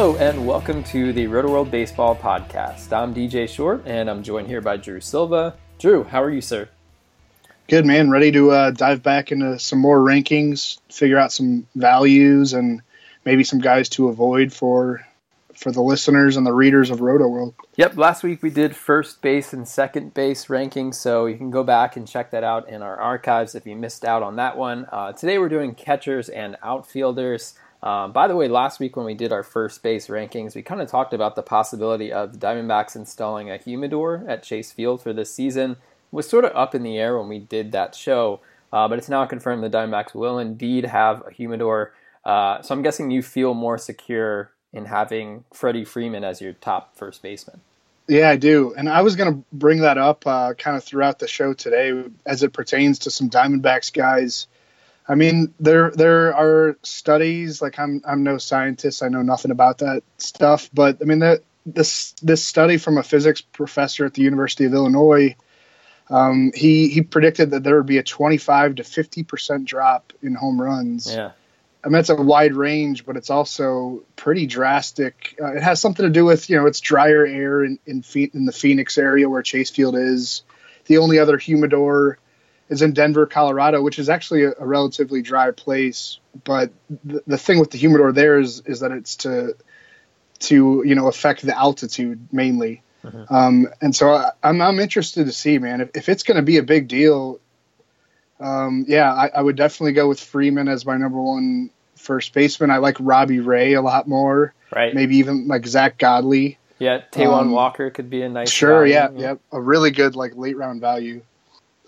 Hello, and welcome to the Rotoworld Baseball Podcast. I'm DJ Short, and I'm joined here by Drew Silva. Drew, how are you, sir? Good, man. Ready to uh, dive back into some more rankings, figure out some values, and maybe some guys to avoid for for the listeners and the readers of Rotoworld. Yep, last week we did first base and second base rankings, so you can go back and check that out in our archives if you missed out on that one. Uh, today we're doing catchers and outfielders. Um, by the way, last week when we did our first base rankings, we kind of talked about the possibility of the Diamondbacks installing a humidor at Chase Field for this season. It was sort of up in the air when we did that show, uh, but it's now confirmed the Diamondbacks will indeed have a humidor. Uh, so I'm guessing you feel more secure in having Freddie Freeman as your top first baseman. Yeah, I do. And I was going to bring that up uh, kind of throughout the show today as it pertains to some Diamondbacks guys – I mean, there there are studies. Like I'm I'm no scientist. I know nothing about that stuff. But I mean, that this this study from a physics professor at the University of Illinois, um, he he predicted that there would be a 25 to 50 percent drop in home runs. Yeah. I mean, it's a wide range, but it's also pretty drastic. Uh, it has something to do with you know it's drier air in in, in the Phoenix area where Chase Field is. The only other humidor is in Denver, Colorado, which is actually a, a relatively dry place. But the, the thing with the humidor there is is that it's to to you know affect the altitude mainly. Mm-hmm. Um, and so I, am I'm, I'm interested to see, man, if, if it's going to be a big deal. Um, yeah, I, I, would definitely go with Freeman as my number one first baseman. I like Robbie Ray a lot more. Right. Maybe even like Zack Godley. Yeah, Taijuan um, Walker could be a nice. Sure. Value. Yeah. Yeah. A really good like late round value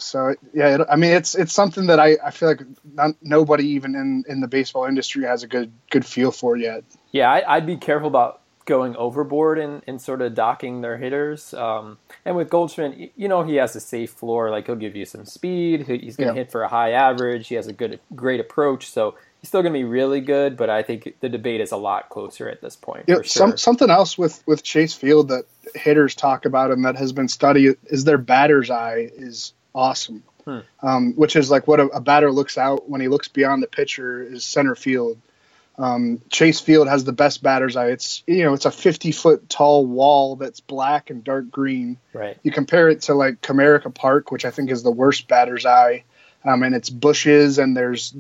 so yeah, it, I mean it's it's something that I, I feel like not, nobody even in, in the baseball industry has a good good feel for yet. Yeah, I, would be careful about going overboard and, and sort of docking their hitters. Um, and with Goldschmidt, you know he has a safe floor. Like he'll give you some speed. He's going to yeah. hit for a high average. He has a good great approach. So he's still going to be really good. But I think the debate is a lot closer at this point. Yeah, sure. some, something else with with Chase Field that hitters talk about and that has been studied is their batter's eye is awesome. Hmm. Um, which is like what a, a, batter looks out when he looks beyond the pitcher is center field. Um, Chase Field has the best batter's eye. It's you know it's a 50 foot tall wall that's black and dark green. Right. You compare it to like Comerica Park, which I think is the worst batter's eye. Um, and it's bushes and there's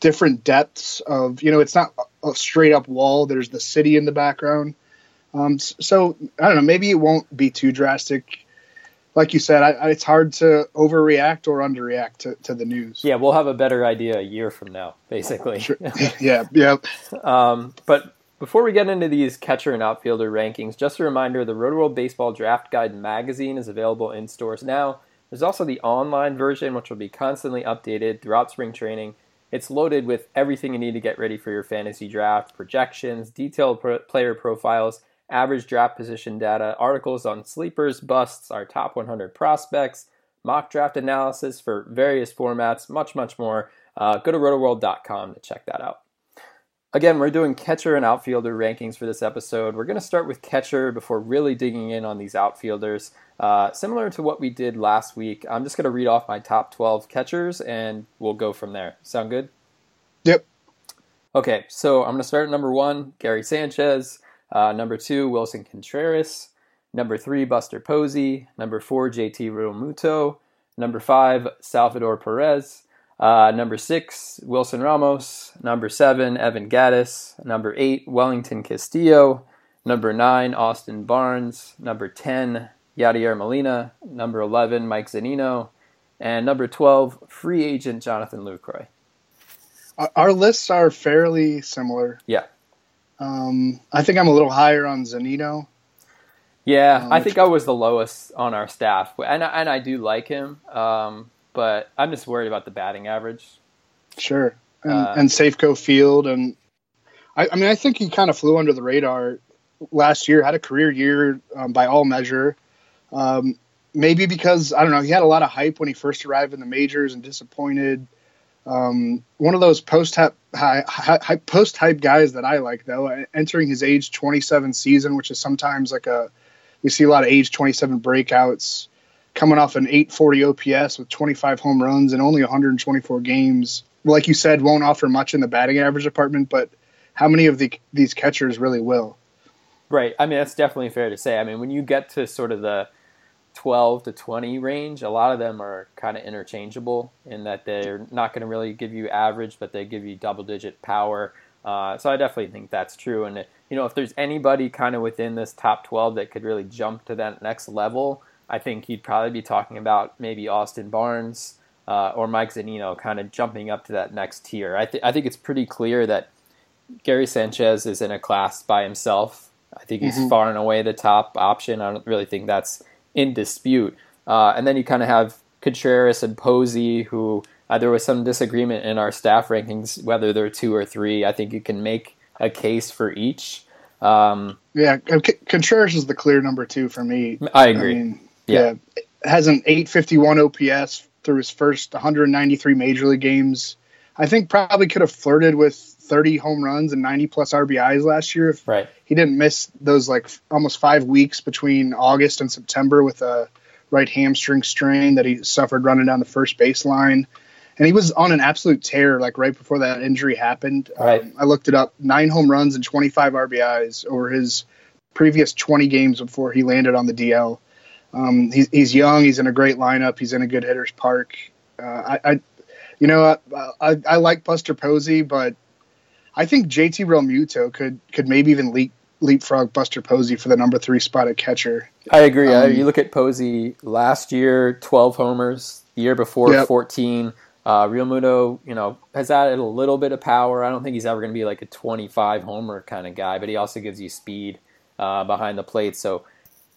different depths of you know it's not a straight up wall. There's the city in the background. Um, so I don't know. Maybe it won't be too drastic like you said, I, I, it's hard to overreact or underreact to, to, the news. Yeah, we'll have a better idea a year from now, basically. Sure. yeah, yeah. Um, but before we get into these catcher and outfielder rankings, just a reminder the Rotoworld Baseball Draft Guide magazine is available in stores now. There's also the online version, which will be constantly updated throughout spring training. It's loaded with everything you need to get ready for your fantasy draft, projections, detailed pro- player profiles, average draft position data, articles on sleepers, busts, our top 100 prospects, mock draft analysis for various formats, much, much more. Uh, go to rotoworld.com to check that out. Again, we're doing catcher and outfielder rankings for this episode. We're going to start with catcher before really digging in on these outfielders. Uh, similar to what we did last week, I'm just going to read off my top 12 catchers and we'll go from there. Sound good? Yep. Okay, so I'm going to start at number one, Gary Sanchez. Uh, number two, Willson Contreras. Number three, Buster Posey. Number four, JT Realmuto. Number five, Salvador Perez. Uh, number six, Wilson Ramos. Number seven, Evan Gattis. Number eight, Wellington Castillo. Number nine, Austin Barnes. Number 10, Yadier Molina. Number 11, Mike Zunino. And number 12, free agent Jonathan Lucroy. Our lists are fairly similar. Yeah. Um, I think I'm a little higher on Zunino. Yeah, um, I think I was the lowest on our staff, and and I do like him, um, but I'm just worried about the batting average. Sure, and, uh, and Safeco Field, and I, I, mean, I think he kind of flew under the radar last year. Had a career year um, by all measure. Um, maybe because I don't know, he had a lot of hype when he first arrived in the majors and disappointed. Um, one of those post hype post hype guys that I like though, entering his age 27 season, which is sometimes like a we see a lot of age 27 breakouts coming off an 840 OPS with 25 home runs and only 124 games. Like you said, won't offer much in the batting average department, but how many of the, these catchers really will? Right. I mean, that's definitely fair to say. I mean, when you get to sort of the 12 to 20 range, a lot of them are kind of interchangeable in that they're not going to really give you average, but they give you double digit power. Uh, so I definitely think that's true. And you know, if there's anybody kind of within this top 12 that could really jump to that next level, I think you'd probably be talking about maybe Austin Barnes uh, or Mike Zunino kind of jumping up to that next tier. I, th- I think it's pretty clear that Gary Sanchez is in a class by himself. I think he's mm-hmm. far and away the top option. I don't really think that's in dispute. Uh, and then you kind of have Contreras and Posey, who uh, there was some disagreement in our staff rankings whether they're two or three. I think you can make a case for each. Um, yeah, Contreras is the clear number two for me. I agree. I mean, yeah. yeah, has an 851 OPS through his first 193 major league games. I think probably could have flirted with 30 home runs and 90 plus RBIs last year if right. he didn't miss those like almost five weeks between August and September with a right hamstring strain that he suffered running down the first baseline and he was on an absolute tear like right before that injury happened. Right. Um, I looked it up: nine home runs and 25 RBIs over his previous 20 games before he landed on the DL. Um, he's, he's young. He's in a great lineup. He's in a good hitter's park. Uh, I, I, you know, I, I, I, like Buster Posey, but I think JT Realmuto could could maybe even leap, leapfrog Buster Posey for the number three spot at catcher. I agree. Um, you look at Posey last year, 12 homers. The year before, yep. 14. Uh, Realmuto, you know, has added a little bit of power. I don't think he's ever going to be like a 25 homer kind of guy, but he also gives you speed uh, behind the plate. So,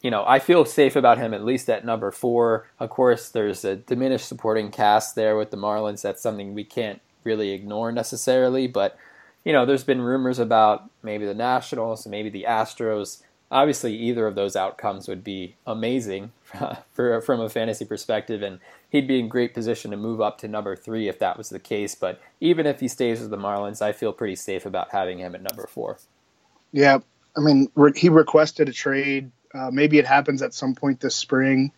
you know, I feel safe about him at least at number four. Of course, there's a diminished supporting cast there with the Marlins. That's something we can't really ignore necessarily, but you know, there's been rumors about maybe the Nationals, maybe the Astros. Obviously, either of those outcomes would be amazing for, from a fantasy perspective, and he'd be in great position to move up to number three if that was the case. But even if he stays with the Marlins, I feel pretty safe about having him at number four. Yeah, I mean, re- he requested a trade. Uh, maybe it happens at some point this spring.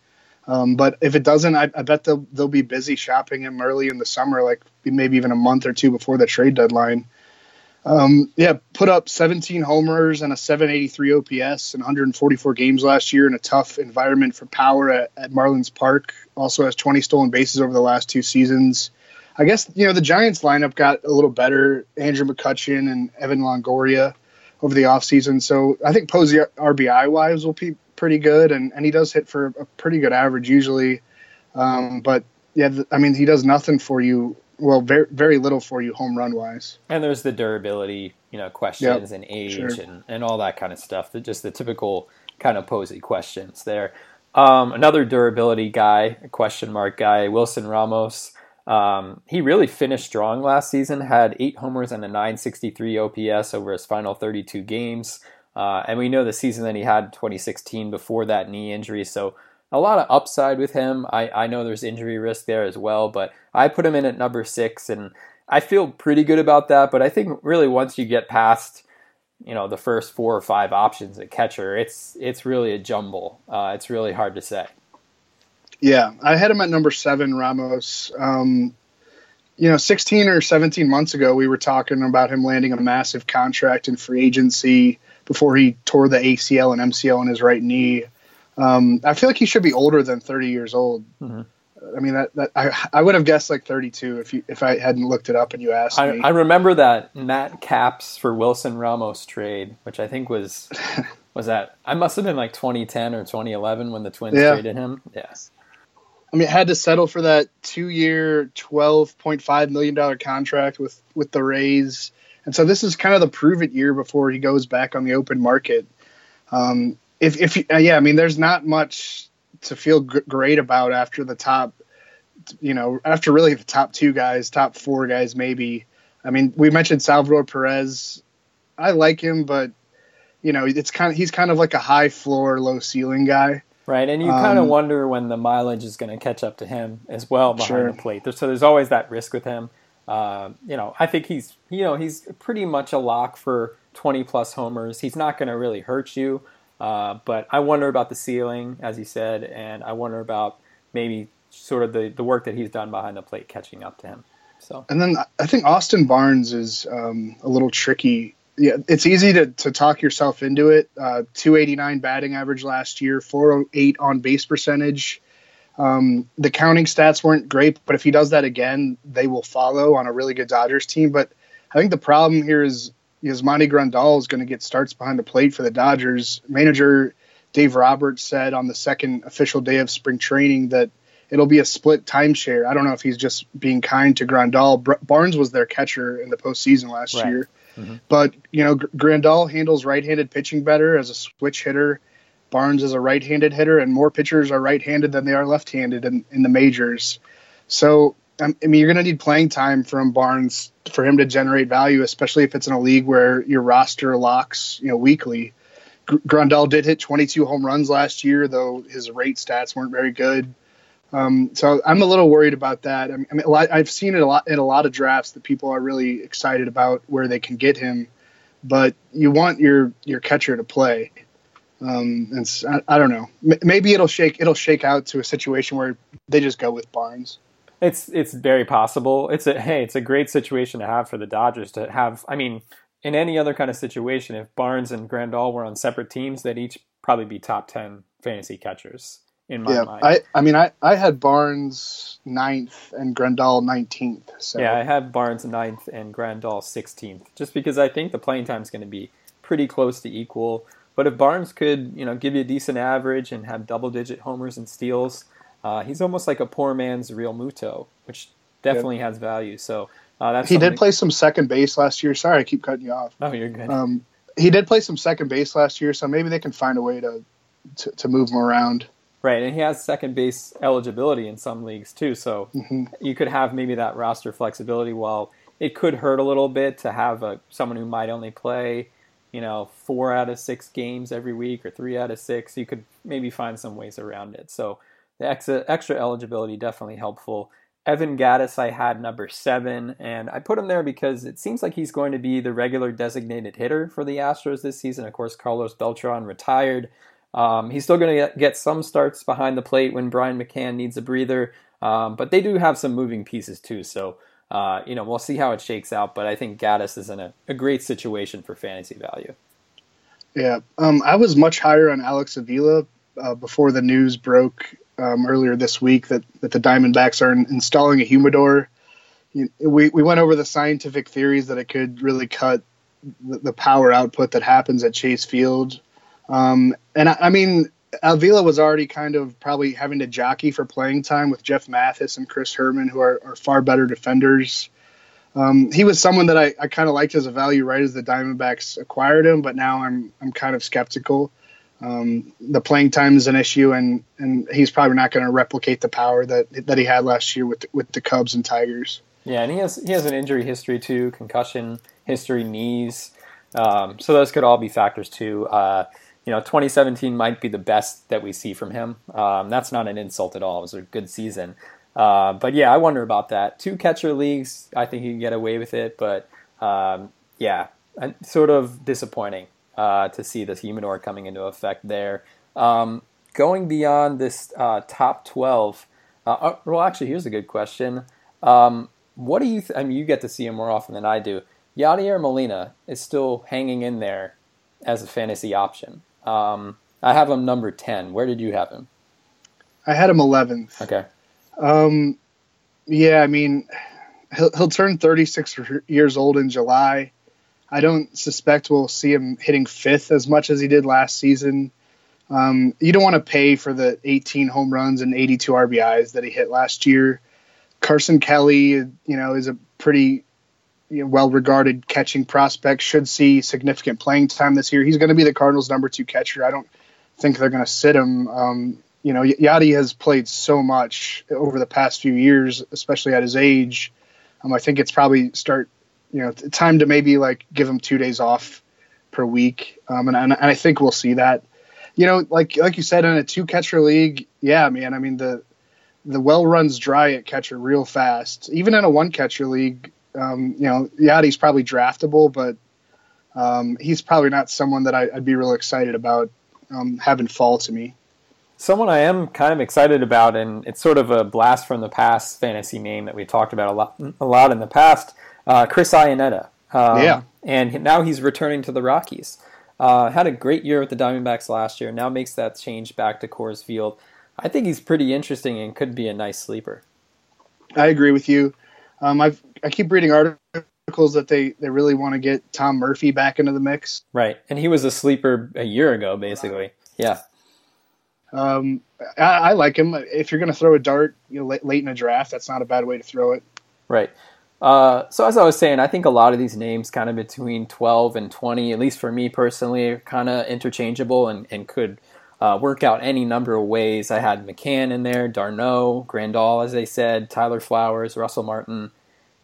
Um, but if it doesn't, I, I, bet they'll they'll be busy shopping him early in the summer, like maybe even a month or two before the trade deadline. Um, yeah, put up 17 homers and a 783 OPS and 144 games last year in a tough environment for power at, at Marlins Park. Also has 20 stolen bases over the last two seasons. I guess you know the Giants lineup got a little better. Andrew McCutchen and Evan Longoria over the offseason. So I think Posey RBI wise will be pretty good, and, and he does hit for a pretty good average usually. Um, but yeah, I mean he does nothing for you well, very very little for you home run wise. And there's the durability, you know, questions yep, and age sure. and, and all that kind of stuff. That just the typical kind of Posey questions there. Um, another durability guy, question mark guy, Wilson Ramos. Um, he really finished strong last season. Had eight homers and a 963 OPS over his final 32 games. Uh, and we know the season that he had 2016 before that knee injury. So a lot of upside with him. I, I know there's injury risk there as well, but I put him in at number six, and I feel pretty good about that. But I think really once you get past, you know, the first four or five options at catcher, it's it's really a jumble. Uh, it's really hard to say. Yeah, I had him at number seven, Ramos. Um, you know, 16 or 17 months ago, we were talking about him landing a massive contract in free agency before he tore the ACL and MCL in his right knee. Um, I feel like he should be older than 30 years old. Mm-hmm. I mean, that, that I, I would have guessed like 32 if you if I hadn't looked it up and you asked I, me. I remember that Matt Capps for Wilson Ramos trade, which I think was was that I must have been like 2010 or 2011 when the Twins yeah. traded him. Yes. I mean, it had to settle for that two-year, twelve point five million dollar contract with with the Rays, and so this is kind of the prove it year before he goes back on the open market. Um, if if uh, yeah, I mean, there's not much to feel g- great about after the top, you know, after really the top two guys, top four guys, maybe. I mean, we mentioned Salvador Perez. I like him, but you know, it's kind of he's kind of like a high floor, low ceiling guy. Right, and you um, kind of wonder when the mileage is going to catch up to him as well behind sure. the plate. So there's always that risk with him. Uh, you know, I think he's you know he's pretty much a lock for 20 plus homers. He's not going to really hurt you, uh, but I wonder about the ceiling, as you said, and I wonder about maybe sort of the, the work that he's done behind the plate catching up to him. So, and then I think Austin Barnes is um, a little tricky yeah, it's easy to, to talk yourself into it. Uh, 289 batting average last year, 408 on base percentage. Um, the counting stats weren't great, but if he does that again, they will follow on a really good Dodgers team. But I think the problem here is Yasmani Grandal is going to get starts behind the plate for the Dodgers. Manager Dave Roberts said on the second official day of spring training that it'll be a split timeshare. I don't know if he's just being kind to Grandal. Barnes was their catcher in the postseason last right. year. Mm-hmm. But you know, Grandal handles right-handed pitching better as a switch hitter. Barnes is a right-handed hitter, and more pitchers are right-handed than they are left-handed in, in the majors. So I mean, you're going to need playing time from Barnes for him to generate value, especially if it's in a league where your roster locks, you know, weekly. Grandal did hit 22 home runs last year, though his rate stats weren't very good. Um, so I'm a little worried about that. I mean, I've seen it a lot in a lot of drafts that people are really excited about where they can get him, but you want your your catcher to play. Um, and I, I, don't know. Maybe it'll shake it'll shake out to a situation where they just go with Barnes. It's it's very possible. It's a hey, it's a great situation to have for the Dodgers to have. I mean, in any other kind of situation, if Barnes and Grandal were on separate teams, they'd each probably be top ten fantasy catchers in my yeah, mind. I, I mean, I, I had Barnes ninth and Grandal 19th. So. Yeah, I have Barnes ninth and Grandal 16th, just because I think the playing time is going to be pretty close to equal. But if Barnes could, you know, give you a decent average and have double-digit homers and steals, uh, he's almost like a poor man's Realmuto, which definitely yeah. has value. So uh, that's he did play some second base last year. Sorry, I keep cutting you off. Oh, you're good. Um, he did play some second base last year, so maybe they can find a way to to, to move him around. Right, and he has second base eligibility in some leagues too, so mm-hmm. you could have maybe that roster flexibility. While it could hurt a little bit to have a, someone who might only play, you know, four out of six games every week or three out of six, you could maybe find some ways around it. So the extra, extra eligibility definitely helpful. Evan Gattis, I had number seven, and I put him there because it seems like he's going to be the regular designated hitter for the Astros this season. Of course, Carlos Beltran retired. Um, he's still going to get some starts behind the plate when Brian McCann needs a breather, um, but they do have some moving pieces too. So, uh, you know, we'll see how it shakes out. But I think Gattis is in a, a great situation for fantasy value. Yeah, um, I was much higher on Alex Avila uh, before the news broke um, earlier this week that, that the Diamondbacks are in, installing a humidor. We, we went over the scientific theories that it could really cut the, the power output that happens at Chase Field um, and I, I, mean, Avila was already kind of probably having to jockey for playing time with Jeff Mathis and Chris Herrmann, who are, are far better defenders. Um, he was someone that I, I kind of liked as a value right as the Diamondbacks acquired him, but now I'm I'm kind of skeptical. Um, the playing time is an issue, and and he's probably not going to replicate the power that that he had last year with the, with the Cubs and Tigers. Yeah, and he has he has an injury history too, concussion history, knees. Um, so those could all be factors too. Uh, you know, 2017 might be the best that we see from him. Um, that's not an insult at all. It was a good season. Uh, but yeah, I wonder about that. Two catcher leagues, I think you can get away with it. But um, yeah, sort of disappointing uh, to see this humidor coming into effect there. Um, going beyond this uh, top 12, uh, uh, well, actually, here's a good question. Um, what do you? Th- I mean, you get to see him more often than I do. Yadier Molina is still hanging in there as a fantasy option. Um, I have him number ten. Where did you have him? I had him 11th. Okay. Um, yeah, I mean, he'll he'll turn 36 years old in July. I don't suspect we'll see him hitting fifth as much as he did last season. Um, you don't want to pay for the 18 home runs and 82 RBIs that he hit last year. Carson Kelly, you know, is a pretty you know, well-regarded catching prospect. Should see significant playing time this year. He's going to be the Cardinals' number two catcher. I don't think they're going to sit him. Um, you know, Yadi has played so much over the past few years, especially at his age. Um, I think it's probably start, you know, time to maybe like give him two days off per week. Um, and, and I think we'll see that. You know, like like you said, in a two catcher league, yeah, man. I mean the the well runs dry at catcher real fast. Even in a one catcher league, um, you know, Yadi's probably draftable, but um, he's probably not someone that I, would be real excited about um, having fall to me. Someone I am kind of excited about, and it's sort of a blast from the past fantasy name that we talked about a lot, a lot in the past. Uh, Chris Iannetta. Um, yeah. And now he's returning to the Rockies. Uh, had a great year with the Diamondbacks last year. Now makes that change back to Coors Field. I think he's pretty interesting and could be a nice sleeper. I agree with you. Um, I keep reading articles that they, they really want to get Tom Murphy back into the mix. Right, and he was a sleeper a year ago, basically. Yeah. Um, I, I, like him. If you're going to throw a dart, you know, late, late, in a draft, that's not a bad way to throw it. Right. Uh, so as I was saying, I think a lot of these names, kind of between 12 and 20, at least for me personally, are kind of interchangeable and, and could uh, work out any number of ways. I had McCann in there, d'Arnaud, Grandal, as they said, Tyler Flowers, Russell Martin,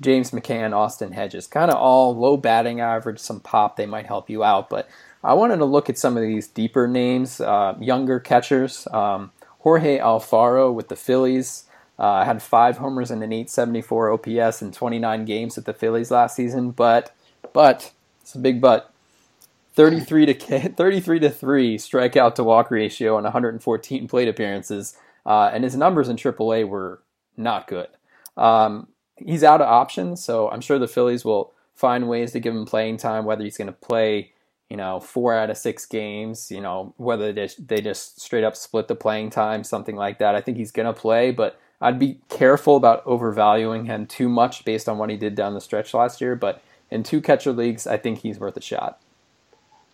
James McCann, Austin Hedges, kind of all low batting average, some pop. They might help you out, but I wanted to look at some of these deeper names, uh, younger catchers. Um, Jorge Alfaro with the Phillies uh, had five homers and an 874 OPS in 29 games with the Phillies last season, but but it's a big but. 33 to 33 to three strikeout to walk ratio and 114 plate appearances, uh, and his numbers in AAA were not good. Um, he's out of options, so I'm sure the Phillies will find ways to give him playing time, whether he's going to play you know, four out of six games, you know, whether they just, they just straight up split the playing time, something like that. I think he's going to play, but I'd be careful about overvaluing him too much based on what he did down the stretch last year. But in two catcher leagues, I think he's worth a shot.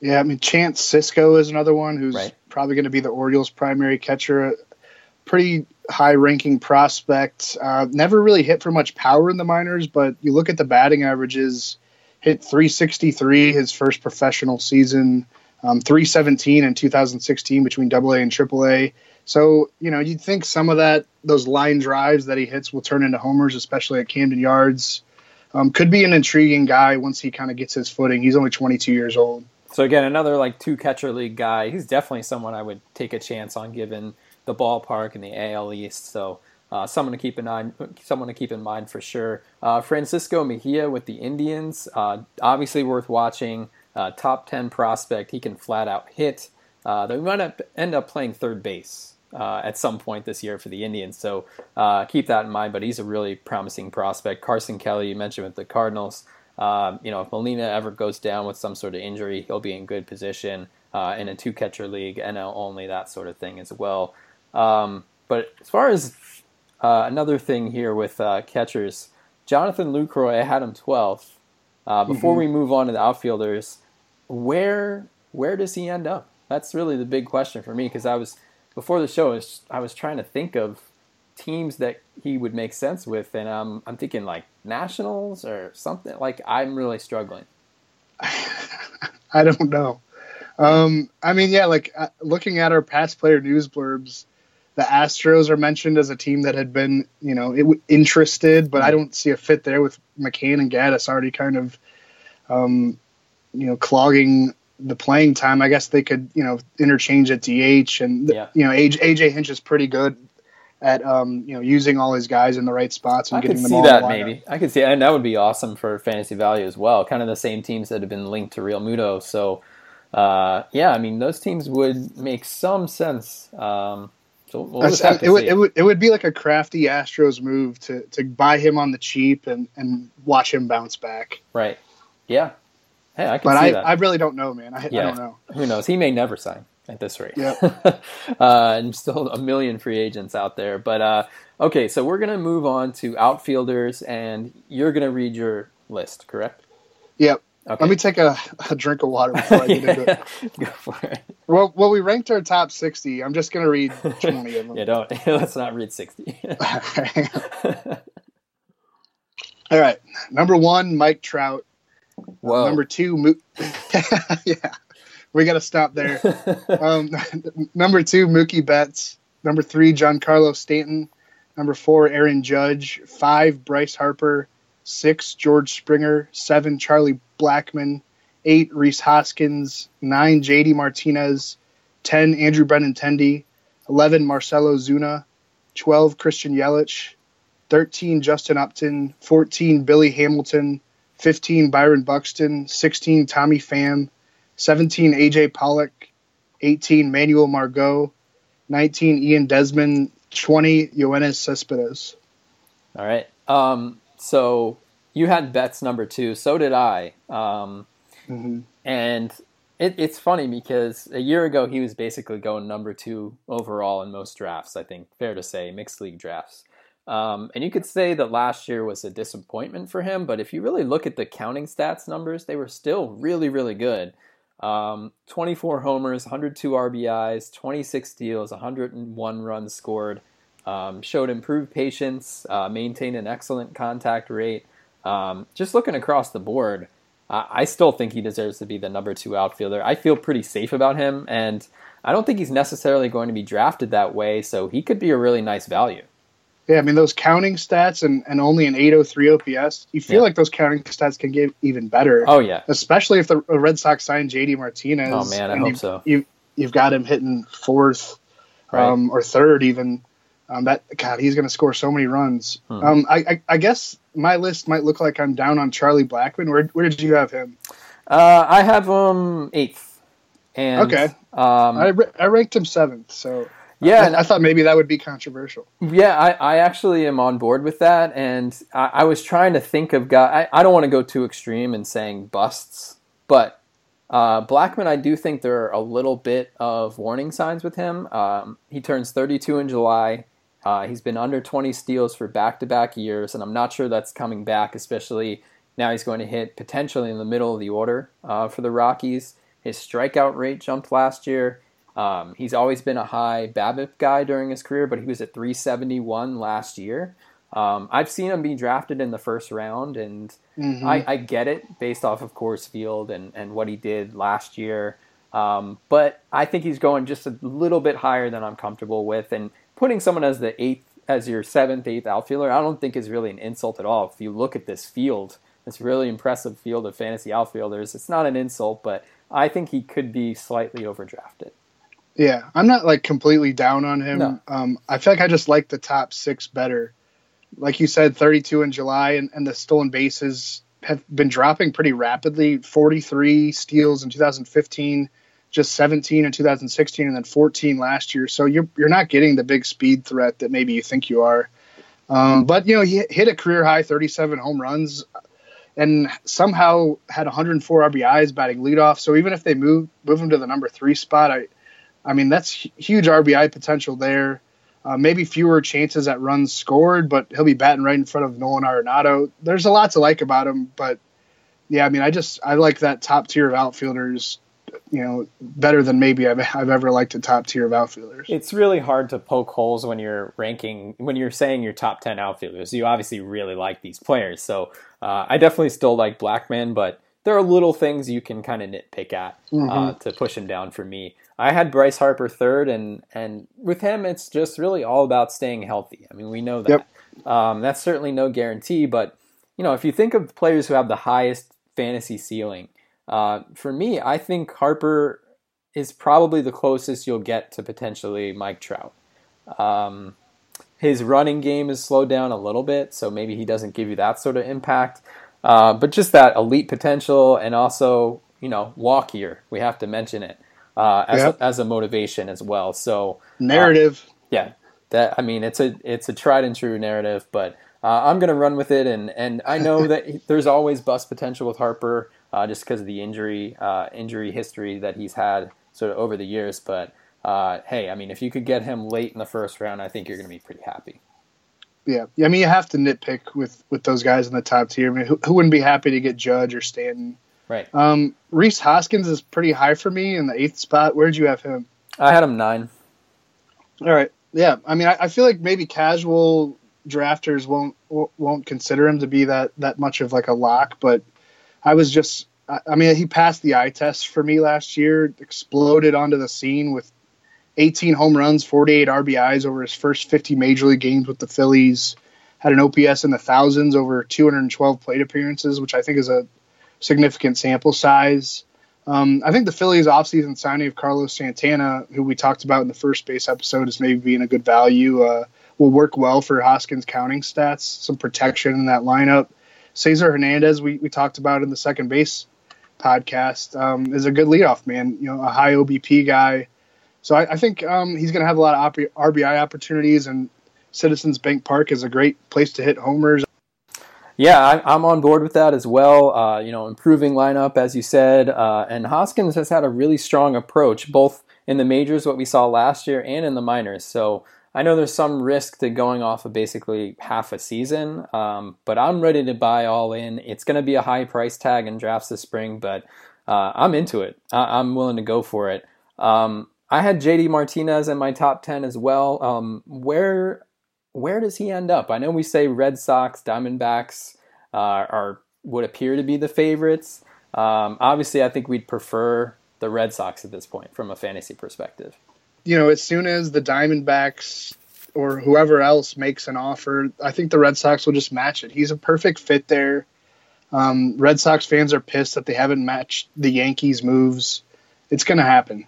Yeah, I mean, Chance Sisco is another one who's right. probably going to be the Orioles' primary catcher. Pretty high ranking prospect. Uh, never really hit for much power in the minors, but you look at the batting averages hit 363 his first professional season, um, 317 in 2016 between AA and AAA. So you know you'd think some of that those line drives that he hits will turn into homers, especially at Camden Yards. Um, could be an intriguing guy once he kind of gets his footing. He's only 22 years old. So again, another like two catcher league guy. He's definitely someone I would take a chance on given the ballpark and the AL East. So uh, someone to keep in mind, someone to keep in mind for sure. Uh, Francisco Mejia with the Indians, uh, obviously worth watching. Uh, top ten prospect, he can flat out hit. Uh, they might end up playing third base uh, at some point this year for the Indians, so keep that in mind. But he's a really promising prospect. Carson Kelly, you mentioned with the Cardinals. Um, you know, if Molina ever goes down with some sort of injury, he'll be in good position in a two catcher league, NL only, that sort of thing as well. Um, but as far as uh, another thing here with uh, catchers, Jonathan Lucroy, I had him 12th. Uh, before mm-hmm. we move on to the outfielders, where where does he end up? That's really the big question for me because I was before the show, I was, I was trying to think of teams that he would make sense with, and um, I'm thinking like Nationals or something. Like I'm really struggling. I don't know. Um, I mean, yeah, like uh, looking at our past player news blurbs, the Astros are mentioned as a team that had been, you know, it, interested, but I don't see a fit there with McCann and Gattis already kind of, um, you know, clogging the playing time. I guess they could, you know, interchange at DH, and yeah. you know, AJ, AJ Hinch is pretty good at, um, you know, using all his guys in the right spots and I getting them all. I could see that maybe. I could see, and that would be awesome for fantasy value as well. Kind of the same teams that have been linked to Realmuto, so. Uh, yeah, I mean those teams would make some sense. Um, so we'll it, would, it, would, it would be like a crafty Astros move to, to buy him on the cheap and, and watch him bounce back. Right. Yeah. Hey, I can but see I, that. I really don't know, man. I, yeah. I don't know. Who knows? He may never sign. at this rate. Yeah. uh, and still a million free agents out there. But uh, okay, so we're gonna move on to outfielders, and you're gonna read your list, correct? Yep. Okay. Let me take a, a drink of water before I get into it. Go for it. Well, well, we ranked our top 60. I'm just going to read 20 of them. Yeah, don't let's not read sixty. All right. Number one, Mike Trout. Whoa. Number two, Mo- yeah, we got to stop there. um, number two, Mookie Betts. Number three, Giancarlo Stanton. Number four, Aaron Judge. Five, Bryce Harper. Six, George Springer. Seven, Charlie Blackmon. Eight, Rhys Hoskins. Nine, JD Martinez. Ten, Andrew Benintendi. Eleven, Marcell Ozuna. Twelve, Christian Yelich. 13 Justin Upton, 14 Billy Hamilton, 15 Byron Buxton, 16 Tommy Pham, 17 AJ Pollock, 18 Manuel Margot, 19 Ian Desmond, 20 Yoenis Cespedes. All right. Um, so you had Betts number two. So did I. Um, Mhm. And it, it's funny because a year ago he was basically going number two overall in most drafts. I think fair to say mixed league drafts. Um, and you could say that last year was a disappointment for him, but if you really look at the counting stats numbers, they were still really, really good. Um, 24 homers, 102 RBIs, 26 steals, 101 runs scored. Um, showed improved patience, uh, maintained an excellent contact rate. Um, just looking across the board, I still think he deserves to be the number two outfielder. I feel pretty safe about him, and I don't think he's necessarily going to be drafted that way, so he could be a really nice value. Yeah, I mean, those counting stats and, and only an 803 OPS, you feel Yeah. like those counting stats can get even better. Oh, yeah. Especially if the Red Sox sign JD Martinez. Oh, man, I hope you, so. You, you've got him hitting fourth Right. um, or third even. Um, that God, he's going to score so many runs. Hmm. Um, I, I, I guess my list might look like I'm down on Charlie Blackmon. Where, where did you have him? Uh, I have him eighth. And, Okay. Um, I, I ranked him seventh, so yeah, I, I thought maybe that would be controversial. Yeah, I, I actually am on board with that, and I, I was trying to think of guy. I, I don't want to go too extreme in saying busts, but uh, Blackmon, I do think there are a little bit of warning signs with him. Um, he turns 32 in July. Uh, he's been under 20 steals for back-to-back years, and I'm not sure that's coming back, especially now he's going to hit potentially in the middle of the order uh, for the Rockies. His strikeout rate jumped last year. Um, he's always been a high BABIP guy during his career, but he was at 371 last year. Um, I've seen him be drafted in the first round, and I, I get it based off of Coors Field and, and what he did last year. Um, but I think he's going just a little bit higher than I'm comfortable with, and putting someone as the eighth, as your seventh, eighth outfielder, I don't think is really an insult at all. If you look at this field, this really impressive field of fantasy outfielders, it's not an insult, but I think he could be slightly overdrafted. Yeah, I'm not like completely down on him. No. Um, I feel like I just like the top six better. Like you said, 32 in July, and, and the stolen bases have been dropping pretty rapidly. 43 steals in 2015, just 17 in 2016, and then 14 last year. So you're you're not getting the big speed threat that maybe you think you are. Um, but you know, he hit a career high 37 home runs, and somehow had 104 RBIs batting leadoff. So even if they move move him to the number three spot, I I mean, that's huge RBI potential there. Uh, maybe fewer chances at runs scored, but he'll be batting right in front of Nolan Arenado. There's a lot to like about him, but yeah, I mean, I just I like that top tier of outfielders, you know, better than maybe I've, I've ever liked a top tier of outfielders. It's really hard to poke holes when you're ranking, when you're saying your top 10 outfielders. You obviously really like these players. So uh, I definitely still like Blackmon, but there are little things you can kind of nitpick at uh, to push him down for me. I had Bryce Harper third, and, and with him, it's just really all about staying healthy. I mean, we know that. Um, that's certainly no guarantee, but you know, if you think of players who have the highest fantasy ceiling, uh, for me, I think Harper is probably the closest you'll get to potentially Mike Trout. Um, his running game is slowed down a little bit, so maybe he doesn't give you that sort of impact. Uh, but just that elite potential, and also you know, walk here. We have to mention it uh, as Yep. a, as a motivation as well. So Narrative. yeah, that I mean, it's a it's a tried and true narrative, but uh, I'm gonna run with it, and and I know that there's always bust potential with Harper, uh, just because of the injury uh, injury history that he's had sort of over the years. But uh, hey, I mean, if you could get him late in the first round, I think you're going to be pretty happy. Yeah, I mean, you have to nitpick with with those guys in the top tier. I mean, who, who wouldn't be happy to get Judge or Stanton? Right. Um, Rhys Hoskins is pretty high for me in the eighth spot. Where'd you have him? I had him nine. All right. Yeah, I mean, I, I feel like maybe casual drafters won't won't consider him to be that that much of like a lock, but I was just I mean, he passed the eye test for me last year, exploded onto the scene with 18 home runs, 48 RBIs over his first 50 major league games with the Phillies. Had an OPS in the thousands over 212 plate appearances, which I think is a significant sample size. Um, I think the Phillies' offseason signing of Carlos Santana, who we talked about in the first base episode, is maybe being a good value, uh, will work well for Hoskins' counting stats, some protection in that lineup. Cesar Hernandez, we, we talked about in the second base podcast, um, is a good leadoff man, you know, a high OBP guy so I, I think um, he's going to have a lot of RBI opportunities, and Citizens Bank Park is a great place to hit homers. Yeah, I, am on board with that as well. Uh, you know, improving lineup, as you said, uh, and Hoskins has had a really strong approach, both in the majors, what we saw last year, and in the minors. So I know there's some risk to going off of basically half a season, um, but I'm ready to buy all in. It's going to be a high price tag in drafts this spring, but uh, I'm into it. I- am willing to go for it. Um, I had JD Martinez in my top ten as well. Um, where where does he end up? I know we say Red Sox, Diamondbacks uh, are would appear to be the favorites. Um, obviously, I think we'd prefer the Red Sox at this point from a fantasy perspective. You know, as soon as the Diamondbacks or whoever else makes an offer, I think the Red Sox will just match it. He's a perfect fit there. Um, Red Sox fans are pissed that they haven't matched the Yankees' moves. It's going to happen.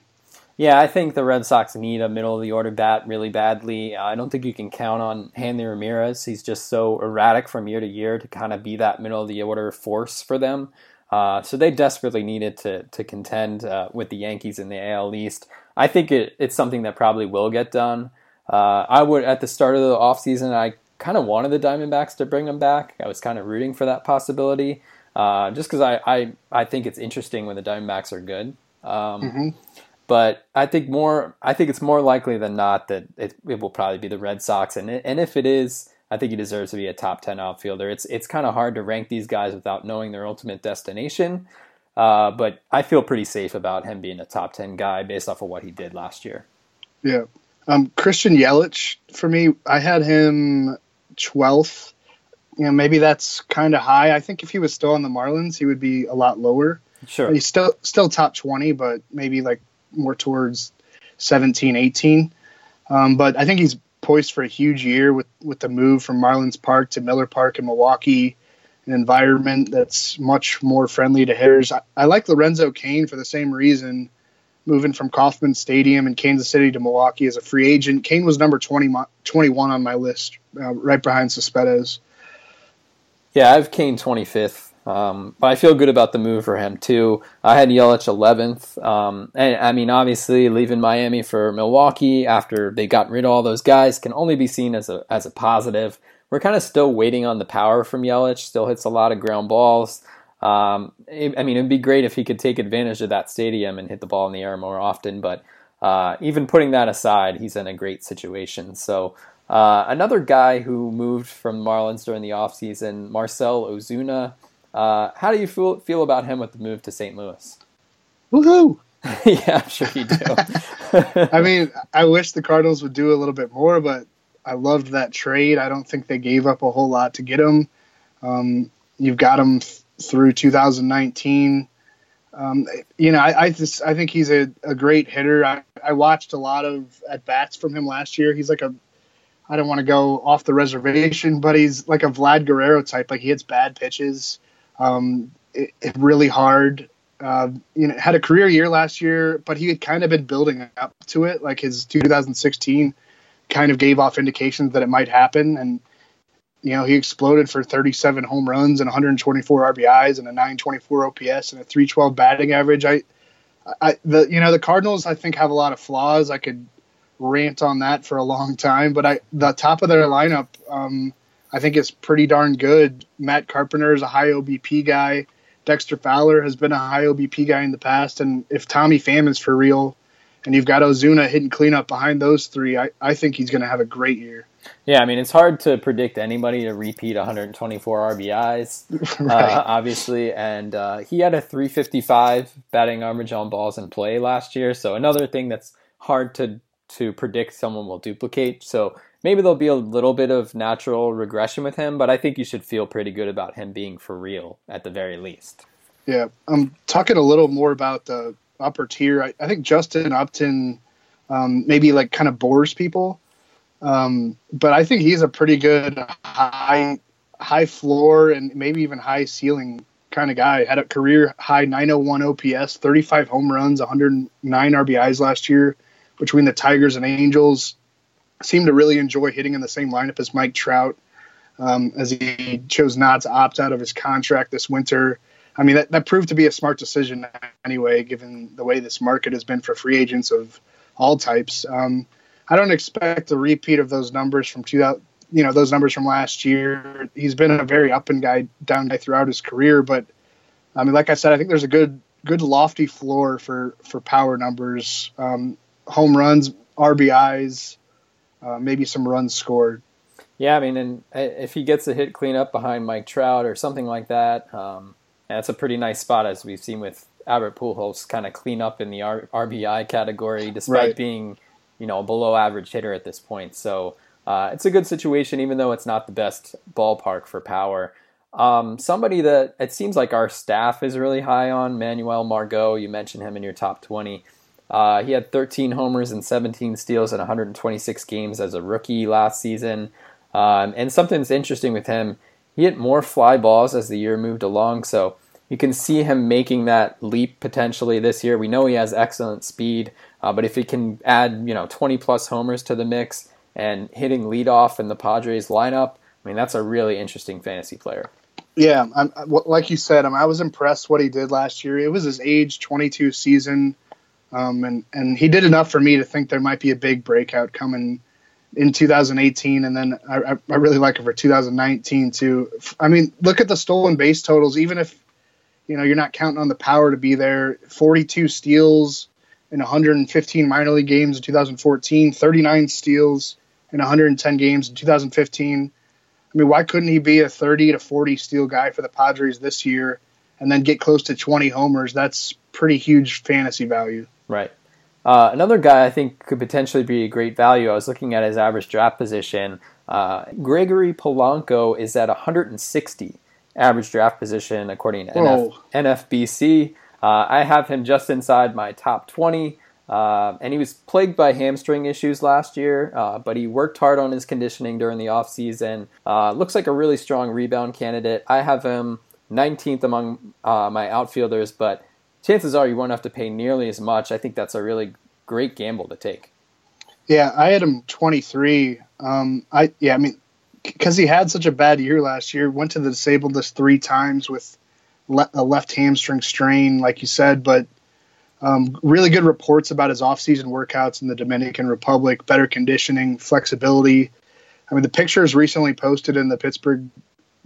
Yeah, I think the Red Sox need a middle of the order bat really badly. Uh, I don't think you can count on Hanley Ramirez. He's just so erratic from year to year to kind of be that middle of the order force for them. Uh, so they desperately needed to to contend uh, with the Yankees in the AL East. I think it, it's something that probably will get done. Uh, I would at the start of the offseason, I kind of wanted the Diamondbacks to bring them back. I was kind of rooting for that possibility, uh, just because I, I I think it's interesting when the Diamondbacks are good. Um, mm-hmm. But I think more. I think it's more likely than not that it, it will probably be the Red Sox, and and if it is, I think he deserves to be a top ten outfielder. It's it's kind of hard to rank these guys without knowing their ultimate destination. Uh, but I feel pretty safe about him being a top ten guy based off of what he did last year. Yeah, um, Christian Yelich for me, I had him twelfth. You know, maybe that's kind of high. I think if he was still on the Marlins, he would be a lot lower. Sure, he's still still top twenty, but maybe like more towards 17, 18. Um, but I think he's poised for a huge year with, with the move from Marlins Park to Miller Park in Milwaukee, an environment that's much more friendly to hitters. I, I like Lorenzo Cain for the same reason, moving from Kauffman Stadium in Kansas City to Milwaukee as a free agent. Cain was number 20, 21 on my list, uh, right behind Cespedes. Yeah, I have Cain 25th. Um, but I feel good about the move for him too. I had Yelich 11th, um, and I mean, obviously, leaving Miami for Milwaukee after they got rid of all those guys can only be seen as a as a positive. We're kind of still waiting on the power from Yelich. Still hits a lot of ground balls. Um, it, I mean, it'd be great if he could take advantage of that stadium and hit the ball in the air more often. But uh, even putting that aside, he's in a great situation. So. Uh, another guy who moved from Marlins during the offseason, Marcell Ozuna. Uh, how do you feel feel about him with the move to St. Louis? Woohoo! yeah, I'm sure you do. I mean, I wish the Cardinals would do a little bit more, but I loved that trade. I don't think they gave up a whole lot to get him. Um, you've got him th- through 2019. Um, you know, I, I, just I think he's a, a great hitter. I, I watched a lot of at bats from him last year. He's like a I don't want to go off the reservation, but he's like a Vlad Guerrero type. Like he hits bad pitches um, it, it really hard. Uh, you know, had a career year last year, but he had kind of been building up to it. Like his 2016 kind of gave off indications that it might happen, and you know he exploded for 37 home runs and 124 RBIs and a 924 OPS and a 312 batting average. I, I the you know the Cardinals I think have a lot of flaws. I could rant on that for a long time, but I the top of their lineup. Um, I think it's pretty darn good. Matt Carpenter is a high OBP guy. Dexter Fowler has been a high OBP guy in the past, and if Tommy Pham is for real, and you've got Ozuna hitting cleanup behind those three, I, I think he's going to have a great year. Yeah, I mean, it's hard to predict anybody to repeat 124 RBIs, right. uh, obviously. And uh, he had a 355 batting average on balls in play last year. So another thing that's hard to to predict someone will duplicate. So maybe there'll be a little bit of natural regression with him, but I think you should feel pretty good about him being for real at the very least. Yeah, I'm talking a little more about the upper tier. I, I think Justin Upton um, maybe like kind of bores people, um, but I think he's a pretty good high high floor and maybe even high ceiling kind of guy. Had a career high 901 OPS, 35 home runs, 109 RBIs last year between the Tigers and Angels. Seemed to really enjoy hitting in the same lineup as Mike Trout, um, as he chose not to opt out of his contract this winter. I mean, that, that proved to be a smart decision anyway, given the way this market has been for free agents of all types. Um, I don't expect a repeat of those numbers from 2000, you know, those numbers from last year. He's been a very up and guy, down guy throughout his career, but I mean, like I said, I think there's a good, good lofty floor for for power numbers, um, home runs, RBIs, uh, maybe some runs scored. Yeah, I mean, and uh, if he gets a hit cleanup behind Mike Trout or something like that, um, that's a pretty nice spot as we've seen with Albert Pujols kind of clean up in the R- RBI category despite right. being, you know, a below average hitter at this point. So uh, it's a good situation, even though it's not the best ballpark for power. Um, somebody that it seems like our staff is really high on, Manuel Margot. You mentioned him in your top 20. Uh, he had 13 homers and 17 steals in 126 games as a rookie last season. Um, and something's interesting with him he hit more fly balls as the year moved along, so you can see him making that leap potentially this year. We know he has excellent speed, uh, but if he can add you know 20 plus homers to the mix and hitting leadoff in the Padres lineup, I mean that's a really interesting fantasy player. Yeah, I'm, like you said, I was impressed what he did last year. It was his age 22 season, um, and and he did enough for me to think there might be a big breakout coming in 2018, and then I, I really like it for 2019 too. I mean, look at the stolen base totals. Even if you know you're not counting on the power to be there, 42 steals in 115 minor league games in 2014, 39 steals in 110 games in 2015. I mean, why couldn't he be a 30 to 40 steal guy for the Padres this year, and then get close to 20 homers? That's pretty huge fantasy value. Right. Uh, another guy I think could potentially be a great value. I was looking at his average draft position. Uh, Gregory Polanco is at 160 average draft position according to NF- NFBC. Uh, I have him just inside my top 20. Uh, and he was plagued by hamstring issues last year, uh, but he worked hard on his conditioning during the offseason. Uh, looks like a really strong rebound candidate. I have him 19th among uh, my outfielders, but chances are you won't have to pay nearly as much. I think that's a really great gamble to take. Yeah, I had him 23. Um, I yeah, I mean, because he had such a bad year last year, went to the disabled list three times with le- a left hamstring strain, like you said, but um, really good reports about his offseason workouts in the Dominican Republic, better conditioning, flexibility. I mean, the pictures recently posted in the Pittsburgh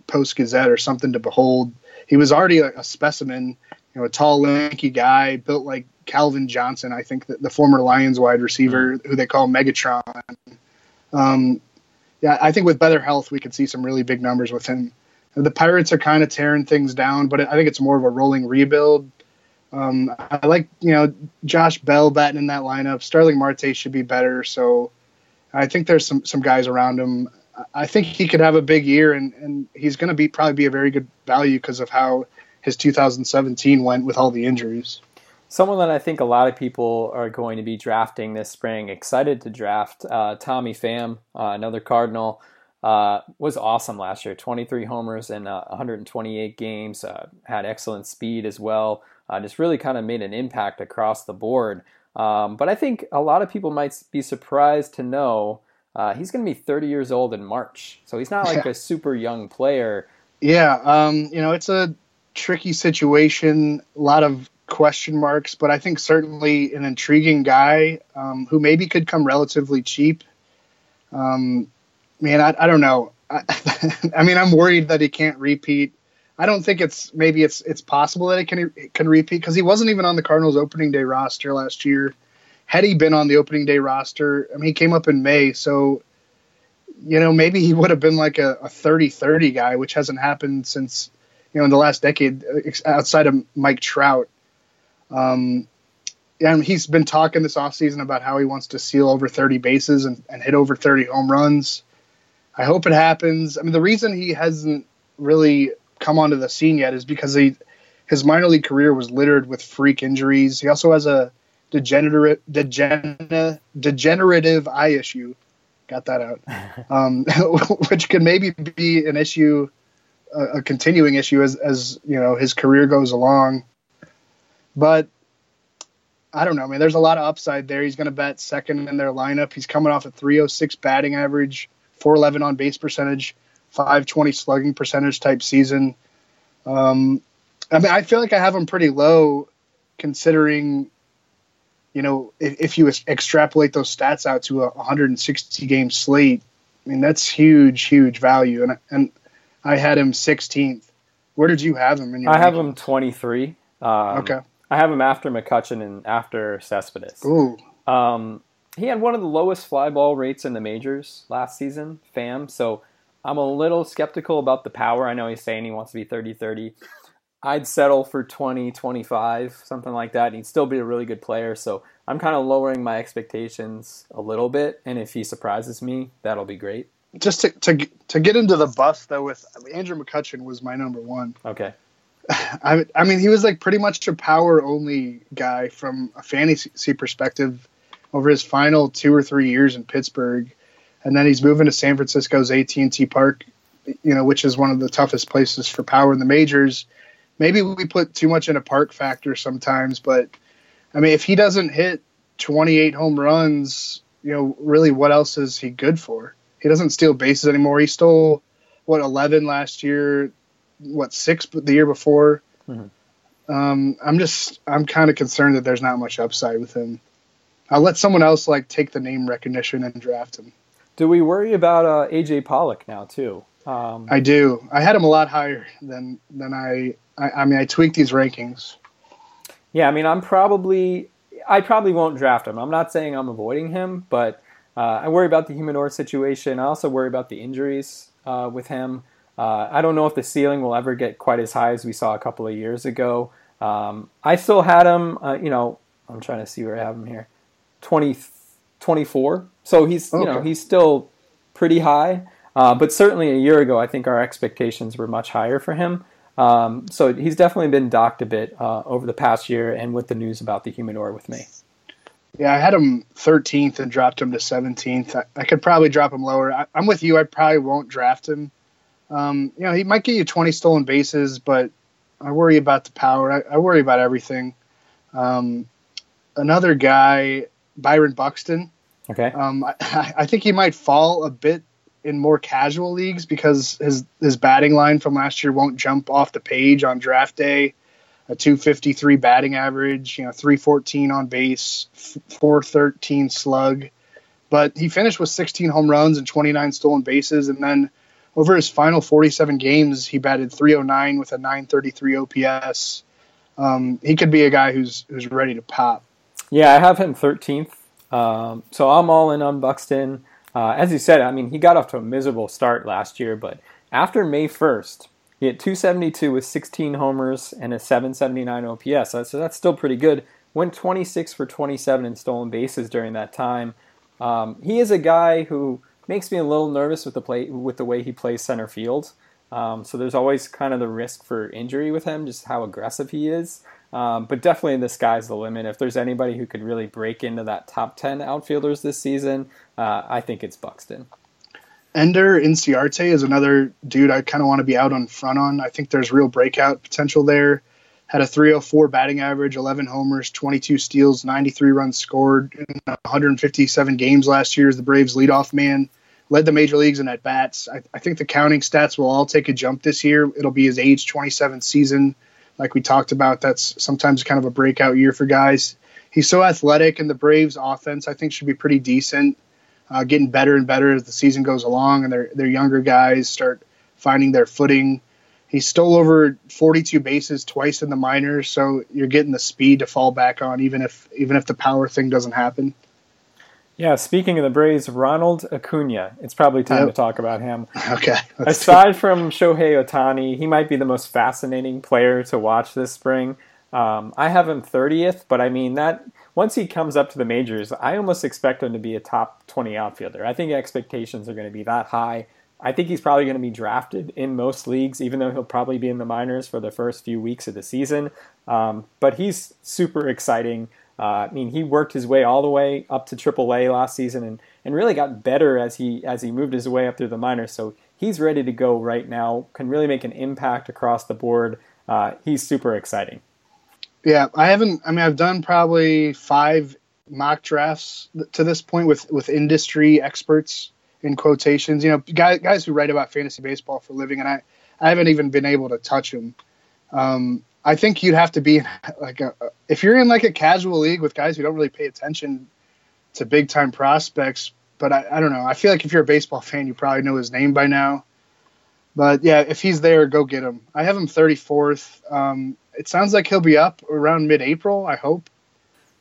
Post Gazette are something to behold. He was already a, a specimen you know, a tall, lanky guy built like Calvin Johnson, I think the, the former Lions wide receiver mm-hmm. who they call Megatron. Um, yeah, I think with better health, we could see some really big numbers with him. The Pirates are kind of tearing things down, but I think it's more of a rolling rebuild. Um, I like, you know, Josh Bell batting in that lineup. Starling Marte should be better. So I think there's some, some guys around him. I think he could have a big year, and, and he's going to be probably be a very good value because of how his 2017 went with all the injuries. Someone that I think a lot of people are going to be drafting this spring, excited to draft, uh, Tommy Pham, uh, another Cardinal, uh, was awesome last year. 23 homers in uh, 128 games, uh, had excellent speed as well. Uh, just really kind of made an impact across the board. Um, but I think a lot of people might be surprised to know he's going to be 30 years old in March. So he's not like a super young player. Yeah, um, you know, it's a tricky situation, a lot of question marks, but I think certainly an intriguing guy um, who maybe could come relatively cheap. Um, man, I, I don't know. I, I, mean, I'm worried that he can't repeat. I don't think it's maybe it's it's possible that he can can repeat because he wasn't even on the Cardinals opening day roster last year. had he been on the opening day roster, I mean, he came up in May, so you know maybe he would have been like a, a 30-30 guy, which hasn't happened since you know in the last decade outside of Mike Trout. Um, and he's been talking this offseason about how he wants to seal over 30 bases and, and hit over 30 home runs. I hope it happens. I mean, the reason he hasn't really come onto the scene yet is because he his minor league career was littered with freak injuries. He also has a degenerate degener, degenerative eye issue. Got that out, um, which could maybe be an issue, a, continuing issue as as you know his career goes along. But I don't know, man. There's a lot of upside there. He's going to bat second in their lineup. He's coming off a 306 batting average, 411 on base percentage, 520 slugging percentage type season. Um, I mean, I feel like I have him pretty low considering, you know, if, if you extrapolate those stats out to a 160 game slate, I mean, that's huge, huge value. And, and I had him 16th. Where did you have him? In your I have him 23. Um, okay. I have him after McCutchen and after Cespedes. Ooh. Um, he had one of the lowest fly ball rates in the majors last season, FAM. So I'm a little skeptical about the power. I know he's saying he wants to be 30 30. I'd settle for 20 25, something like that. And he'd still be a really good player. So I'm kind of lowering my expectations a little bit. And if he surprises me, that'll be great. Just to, to, to get into the bus, though, with Andrew McCutchen was my number one. Okay. I, I mean, he was like pretty much a power only guy from a fantasy perspective over his final two or three years in Pittsburgh, and then he's moving to San Francisco's AT&T Park, you know, which is one of the toughest places for power in the majors. Maybe we put too much in a park factor sometimes, but I mean, if he doesn't hit 28 home runs, you know, really, what else is he good for? He doesn't steal bases anymore. He stole what 11 last year what six the year before. Mm-hmm. Um, I'm just I'm kind of concerned that there's not much upside with him. I'll let someone else like take the name recognition and draft him. Do we worry about uh, AJ Pollock now too? Um, I do. I had him a lot higher than than I, I. I mean, I tweaked these rankings. Yeah, I mean, I'm probably I probably won't draft him. I'm not saying I'm avoiding him, but I worry about the Humidor situation. I also worry about the injuries uh, with him. Uh, I don't know if the ceiling will ever get quite as high as we saw a couple of years ago. Um, I still had him, uh, you know, I'm trying to see where I have him here, 20, 24. So he's, okay. you know, he's still pretty high. Uh, but certainly a year ago, I think our expectations were much higher for him. Um, so he's definitely been docked a bit uh, over the past year, and with the news about the humidor with me. Yeah, I had him 13th and dropped him to 17th. I, I could probably drop him lower. I, am with you. I probably won't draft him um, you know, he might get you 20 stolen bases, but I worry about the power. I, I worry about everything. Um, another guy, Byron Buxton. Okay. Um, I, I, think he might fall a bit in more casual leagues because his his batting line from last year won't jump off the page on draft day. A 253 batting average, you know, 314 on base, 413 slug. But he finished with 16 home runs and 29 stolen bases, and then over his final 47 games, he batted 309 with a 933 OPS. Um, he could be a guy who's who's ready to pop. Yeah, I have him 13th. Um, so I'm all in on Buxton. Uh, as you said, I mean, he got off to a miserable start last year, but after May 1st, he hit 272 with 16 homers and a 779 OPS. So that's still pretty good. Went 26 for 27 in stolen bases during that time. Um, he is a guy who makes me a little nervous with the play with the way he plays center field. Um, so there's always kind of the risk for injury with him, just how aggressive he is. Um, but definitely the sky's the limit. If there's anybody who could really break into that top 10 outfielders this season, uh, I think it's Buxton. Ender Inciarte is another dude I kind of want to be out on front on. I think there's real breakout potential there. Had a 304 batting average, 11 homers, 22 steals, 93 runs scored in 157 games last year as the Braves leadoff man led the major leagues in at bats. I, I, think the counting stats will all take a jump this year. It'll be his age 27 season, like we talked about. That's sometimes kind of a breakout year for guys. He's so athletic, and the Braves' offense I think should be pretty decent, uh, getting better and better as the season goes along, and their their younger guys start finding their footing. He stole over 42 bases twice in the minors, so you're getting the speed to fall back on, even if even if the power thing doesn't happen. Yeah, speaking of the Braves, Ronald Acuna. It's probably time yep. to talk about him. Okay. Aside from Shohei Ohtani, he might be the most fascinating player to watch this spring. Um, I have him 30th, but I mean that once he comes up to the majors, I almost expect him to be a top 20 outfielder. I think expectations are going to be that high. I think he's probably going to be drafted in most leagues, even though he'll probably be in the minors for the first few weeks of the season. Um, but he's super exciting. Uh, I mean, he worked his way all the way up to AAA last season, and, and really got better as he as he moved his way up through the minors. So he's ready to go right now. Can really make an impact across the board. Uh, he's super exciting. Yeah, I haven't. I mean, I've done probably five mock drafts to this point with with industry experts in quotations. You know, guys guys who write about fantasy baseball for a living, and I I haven't even been able to touch them. Um, I think you'd have to be like a if you're in like a casual league with guys who don't really pay attention to big time prospects. But I, I don't know. I feel like if you're a baseball fan, you probably know his name by now. But yeah, if he's there, go get him. I have him 34th. Um, it sounds like he'll be up around mid-April. I hope.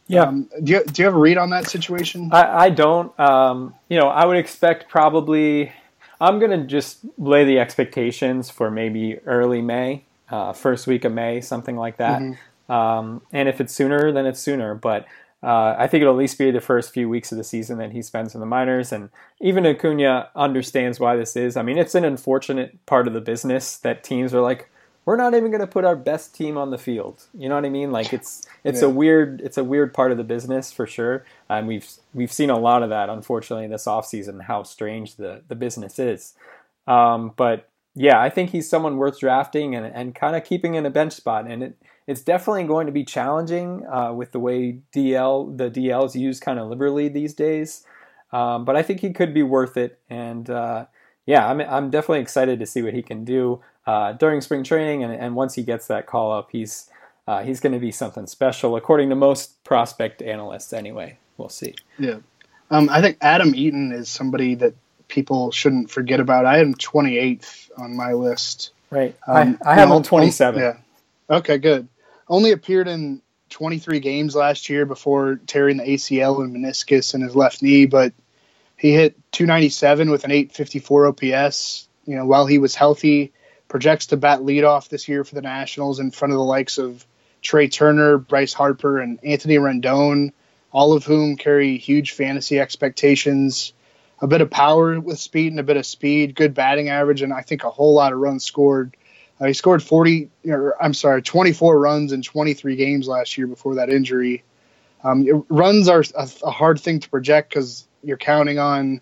Yeah. Um, do you do you have a read on that situation? I, I don't. Um, you know, I would expect probably. I'm gonna just lay the expectations for maybe early May, uh, first week of May, something like that. Mm-hmm. Um, and if it's sooner, then it's sooner. But uh, I think it'll at least be the first few weeks of the season that he spends in the minors. And even Acuna understands why this is. I mean, it's an unfortunate part of the business that teams are like, we're not even going to put our best team on the field. You know what I mean? Like it's it's yeah. a weird it's a weird part of the business for sure. And we've we've seen a lot of that unfortunately this offseason how strange the the business is. Um, but yeah, I think he's someone worth drafting and, and kind of keeping in a bench spot. And it, it's definitely going to be challenging uh, with the way DL the DL is used kind of liberally these days. Um, but I think he could be worth it. And uh, yeah, I'm I'm definitely excited to see what he can do uh, during spring training, and, and once he gets that call up, he's uh, he's going to be something special, according to most prospect analysts. Anyway, we'll see. Yeah, um, I think Adam Eaton is somebody that people shouldn't forget about. I am 28th on my list. Right, um, I, I have him 27. Yeah. Okay, good. Only appeared in 23 games last year before tearing the ACL and meniscus in his left knee, but he hit 297 with an 854 OPS. You know, while he was healthy, projects to bat leadoff this year for the Nationals in front of the likes of Trea Turner, Bryce Harper, and Anthony Rendon, all of whom carry huge fantasy expectations. A bit of power with speed and a bit of speed, good batting average, and I think a whole lot of runs scored. Uh, he scored 40, or I'm sorry, 24 runs in 23 games last year before that injury. Um, runs are a, a, hard thing to project because you're counting on,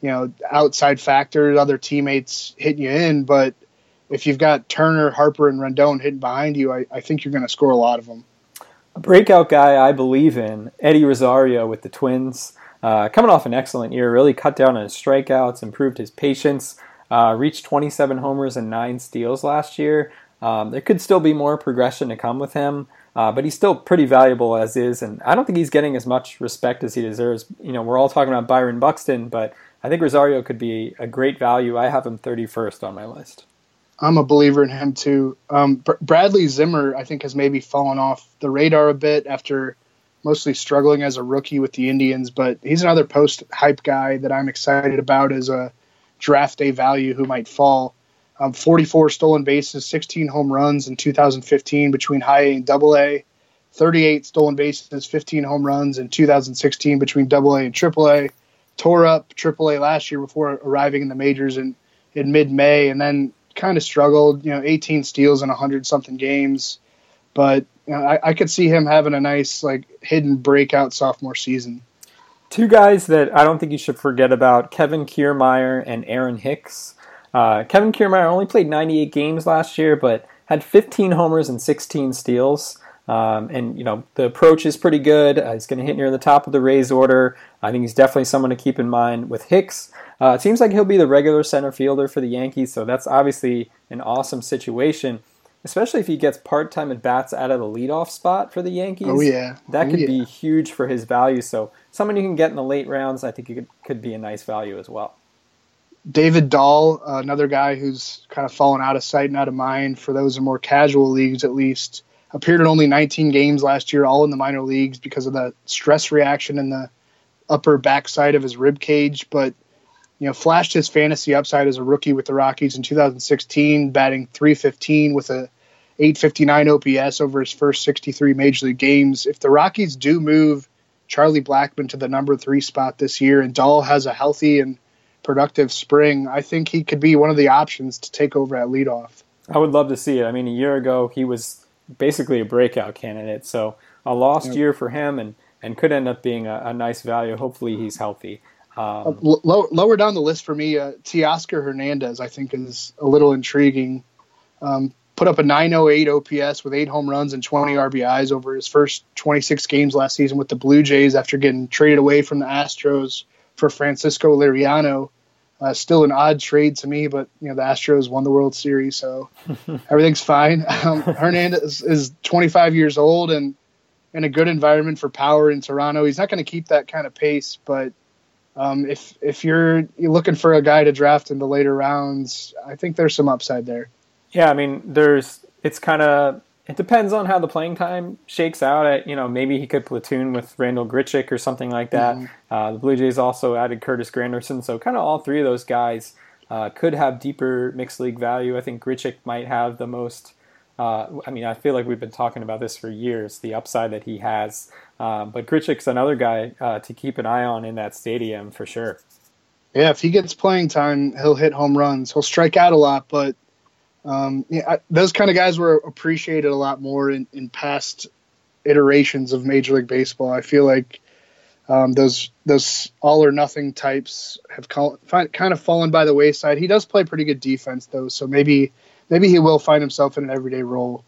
you know, outside factors, other teammates hitting you in, but – if you've got Turner, Harper, and Rendon hitting behind you, I, I think you're going to score a lot of them. A breakout guy I believe in, Eddie Rosario with the Twins. Uh, coming off an excellent year, really cut down on his strikeouts, improved his patience, uh, reached 27 homers and 9 steals last year. Um, there could still be more progression to come with him, uh, but he's still pretty valuable as is, and I don't think he's getting as much respect as he deserves. You know, we're all talking about Byron Buxton, but I think Rosario could be a great value. I have him 31st on my list. I'm a believer in him too. Um, Br- Bradley Zimmer, I think, has maybe fallen off the radar a bit after mostly struggling as a rookie with the Indians, but he's another post hype guy that I'm excited about as a draft day value who might fall. Um, 44 stolen bases, 16 home runs in 2015 between high A and double A, 38 stolen bases, 15 home runs in 2016 between double A and triple A. Tore up triple A last year before arriving in the majors in, in mid May, and then kind of struggled. You know, 18 steals in 100 something games, but you know, I, I could see him having a nice like hidden breakout sophomore season. Two guys that I don't think you should forget about: Kevin Kiermaier and Aaron Hicks. Uh, Kevin Kiermaier only played 98 games last year, but had 15 homers and 16 steals. Um, and you know the approach is pretty good. Uh, he's going to hit near the top of the Rays order. I think he's definitely someone to keep in mind with Hicks. Uh, it seems like he'll be the regular center fielder for the Yankees, so that's obviously an awesome situation, especially if he gets part time at bats out of the leadoff spot for the Yankees. Oh, yeah. That oh, could yeah. be huge for his value. So, someone you can get in the late rounds, I think could, could be a nice value as well. David Dahl, uh, another guy who's kind of fallen out of sight and out of mind for those in more casual leagues, at least, appeared in only 19 games last year, all in the minor leagues because of the stress reaction in the upper backside of his rib cage. But you know, flashed his fantasy upside as a rookie with the Rockies in 2016, batting 315 with a 859 OPS over his first 63 major league games. If the Rockies do move Charlie Blackmon to the number three spot this year and Dahl has a healthy and productive spring, I think he could be one of the options to take over at leadoff. I would love to see it. I mean, a year ago he was basically a breakout candidate, so a lost yep. year for him, and and could end up being a, a nice value. Hopefully, he's healthy. Um, low, lower down the list for me, uh, Teoscar Hernandez, I think, is a little intriguing. Um, put up a 908 OPS with eight home runs and 20 RBIs over his first 26 games last season with the Blue Jays after getting traded away from the Astros for Francisco Liriano. Uh, still an odd trade to me, but you know the Astros won the World Series, so everything's fine. Um, Hernandez is 25 years old and in a good environment for power in Toronto. He's not going to keep that kind of pace, but um, if if you're, you're looking for a guy to draft in the later rounds, I think there's some upside there. Yeah, I mean, there's it's kind of it depends on how the playing time shakes out. At you know, maybe he could platoon with Randall Grichuk or something like that. Mm-hmm. Uh, the Blue Jays also added Curtis Granderson, so kind of all three of those guys uh, could have deeper mixed league value. I think Grichuk might have the most. Uh, I mean, I feel like we've been talking about this for years, the upside that he has. Um, but Grichuk's another guy uh, to keep an eye on in that stadium for sure. Yeah, if he gets playing time, he'll hit home runs. He'll strike out a lot, but um, yeah, I, those kind of guys were appreciated a lot more in, in past iterations of Major League Baseball. I feel like um, those those all or nothing types have call, kind of fallen by the wayside. He does play pretty good defense though, so maybe maybe he will find himself in an everyday role.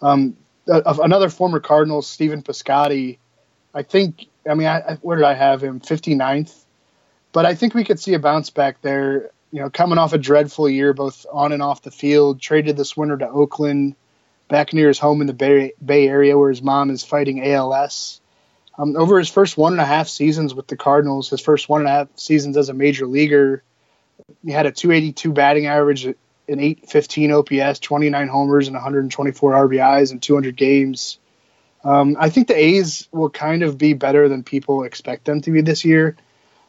Um, uh, another former Cardinal, Stephen Piscotty, I think. I mean, I, where did I have him? 59th, but I think we could see a bounce back there you know, coming off a dreadful year, both on and off the field, traded this winter to Oakland, back near his home in the Bay, Bay Area where his mom is fighting ALS. Um, over his first one and a half seasons with the Cardinals, his first one and a half seasons as a major leaguer, he had a 282 batting average, an 815 OPS, 29 homers, and 124 RBIs in 200 games. Um, I think the A's will kind of be better than people expect them to be this year.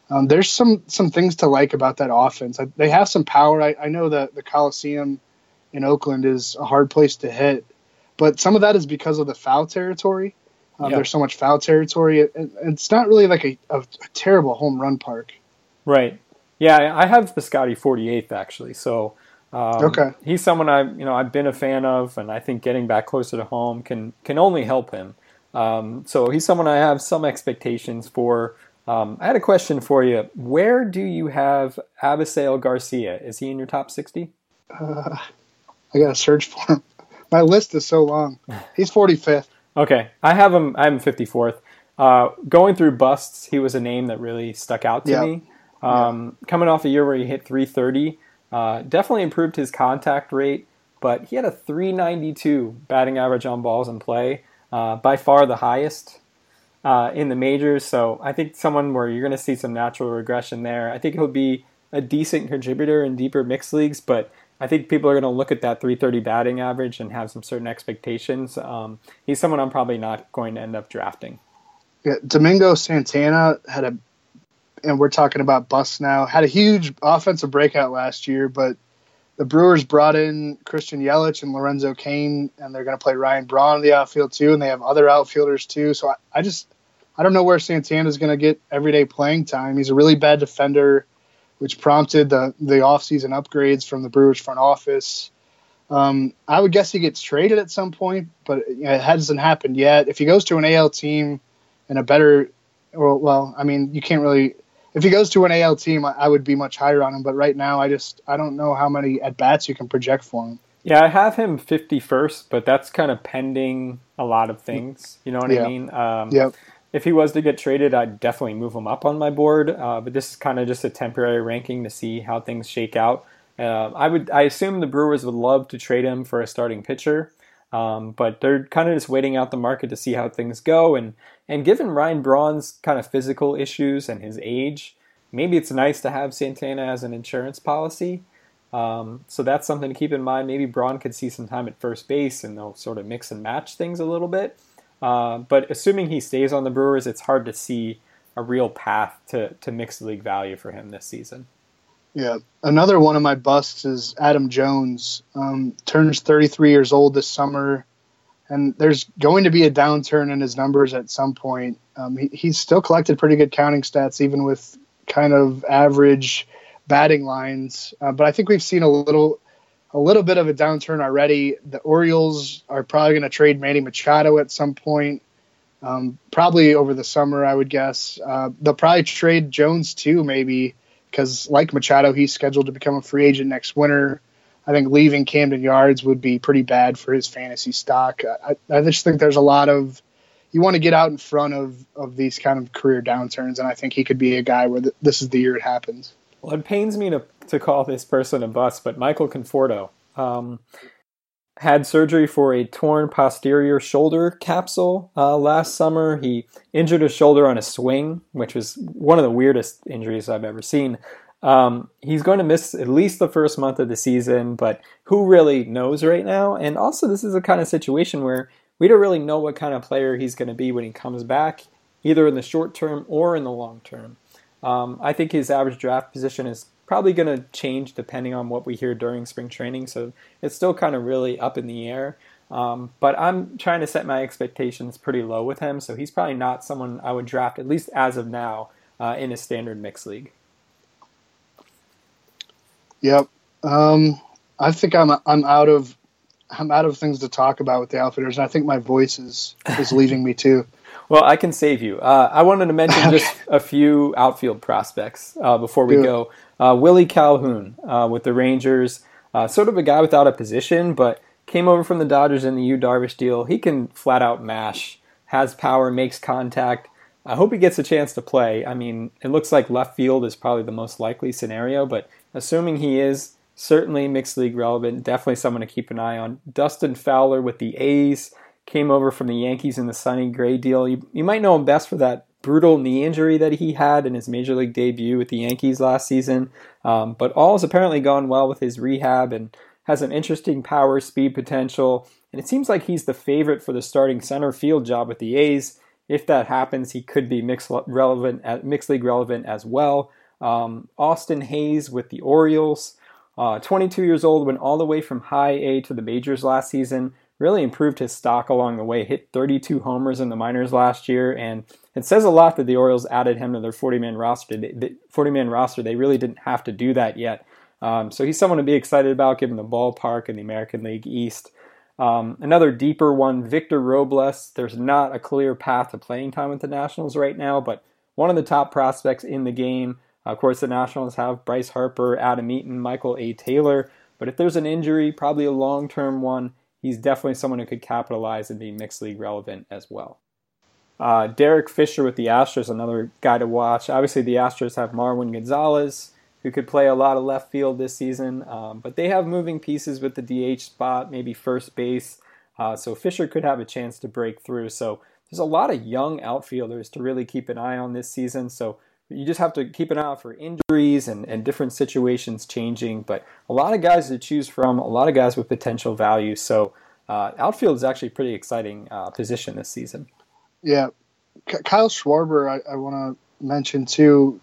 Um, there's some some things to like about that offense. They have some power. I, I know that the Coliseum in Oakland is a hard place to hit, but some of that is because of the foul territory. Um, There's so much foul territory. It, it, it's not really like a, a, a, terrible home run park. Right. Yeah, I have Piscotty 48th actually. So um, okay, he's someone I you know I've been a fan of, and I think getting back closer to home can can only help him. Um, so he's someone I have some expectations for. Um, I had a question for you. Where do you have Avisail Garcia? Is he in your top 60? Uh, I got to search for him. My list is so long. He's 45th. okay. I have him, I have him 54th. Uh, going through busts, he was a name that really stuck out to yep. me. Um, yeah. Coming off a year where he hit 330, uh, definitely improved his contact rate, but he had a 392 batting average on balls in play, uh, by far the highest uh, in the majors. So I think someone where you're going to see some natural regression there. I think he'll be a decent contributor in deeper mixed leagues, but I think people are going to look at that 330 batting average and have some certain expectations. Um, he's someone I'm probably not going to end up drafting. Yeah, Domingo Santana had a, and we're talking about bust now, had a huge offensive breakout last year, but the Brewers brought in Christian Yelich and Lorenzo Cain, and they're going to play Ryan Braun in the outfield too, and they have other outfielders too. So I, I just I don't know where Santana is going to get everyday playing time. He's a really bad defender, which prompted the the offseason upgrades from the Brewers front office. Um, I would guess he gets traded at some point, but you know, it hasn't happened yet. If he goes to an AL team and a better, well, well, I mean, you can't really if he goes to an AL team, I would be much higher on him. But right now, I just I don't know how many at bats you can project for him. Yeah, I have him 51st, but that's kind of pending a lot of things. You know what yeah. I mean? Um, yep. If he was to get traded, I'd definitely move him up on my board. Uh, but this is kind of just a temporary ranking to see how things shake out. Uh, I would I assume the Brewers would love to trade him for a starting pitcher. Um, but they're kind of just waiting out the market to see how things go. And and given Ryan Braun's kind of physical issues and his age, maybe it's nice to have Santana as an insurance policy. Um, so that's something to keep in mind. Maybe Braun could see some time at first base and they'll sort of mix and match things a little bit. Uh, but assuming he stays on the Brewers, it's hard to see a real path to, to mixed league value for him this season. Yeah. Another one of my busts is Adam Jones. Um, turns 33 years old this summer, and there's going to be a downturn in his numbers at some point. Um, he, he's still collected pretty good counting stats, even with kind of average batting lines. Uh, but I think we've seen a little a little bit of a downturn already. The Orioles are probably going to trade Manny Machado at some point, um, probably over the summer, I would guess. Uh, they'll probably trade Jones too, maybe because like Machado, he's scheduled to become a free agent next winter. I think leaving Camden Yards would be pretty bad for his fantasy stock. I, I just think there's a lot of you want to get out in front of of these kind of career downturns, and I think he could be a guy where the, this is the year it happens. Well, it pains me to to call this person a bust, but Michael Conforto um, had surgery for a torn posterior shoulder capsule uh, last summer. He injured his shoulder on a swing, which was one of the weirdest injuries I've ever seen. Um, he's going to miss at least the first month of the season, but who really knows right now? And also, this is a kind of situation where we don't really know what kind of player he's going to be when he comes back, either in the short term or in the long term. Um, I think his average draft position is probably going to change depending on what we hear during spring training, so it's still kind of really up in the air. Um, but I'm trying to set my expectations pretty low with him, so he's probably not someone I would draft, at least as of now, uh, in a standard mixed league. Yep. Um, I think I'm I'm out of I'm out of things to talk about with the outfitters, and I think my voice is is leaving me too. Well, I can save you. Uh, I wanted to mention just a few outfield prospects uh, before we go. Uh, Willie Calhoun uh, with the Rangers, uh, sort of a guy without a position, but came over from the Dodgers in the Yu Darvish deal. He can flat out mash, has power, makes contact. I hope he gets a chance to play. I mean, it looks like left field is probably the most likely scenario, but assuming he is, certainly mixed league relevant, definitely someone to keep an eye on. Dustin Fowler with the A's came over from the Yankees in the Sonny Gray deal. You, you might know him best for that brutal knee injury that he had in his major league debut with the Yankees last season. Um, but all has apparently gone well with his rehab and has an interesting power speed potential. And it seems like he's the favorite for the starting center field job with the A's. If that happens, he could be mixed relevant, mixed league relevant as well. Um, Austin Hays with the Orioles, uh, 22 years old, went all the way from high A to the majors last season really improved his stock along the way. Hit 32 homers in the minors last year, and it says a lot that the Orioles added him to their 40-man roster. The 40-man roster, they really didn't have to do that yet. Um, so he's someone to be excited about, given the ballpark in the American League East. Um, another deeper one, Victor Robles. There's not a clear path to playing time with the Nationals right now, but one of the top prospects in the game. Of course, the Nationals have Bryce Harper, Adam Eaton, Michael A. Taylor. But if there's an injury, probably a long term one, he's definitely someone who could capitalize and be mixed league relevant as well. Uh, Derek Fisher with the Astros, another guy to watch. Obviously, the Astros have Marwin Gonzalez, who could play a lot of left field this season, um, but they have moving pieces with the DH spot, maybe first base. Uh, so Fisher could have a chance to break through. So there's a lot of young outfielders to really keep an eye on this season. So you just have to keep an eye out for injuries and, and different situations changing. But a lot of guys to choose from, a lot of guys with potential value. So uh, outfield is actually a pretty exciting uh, position this season. Yeah, Kyle Schwarber, I, I want to mention too.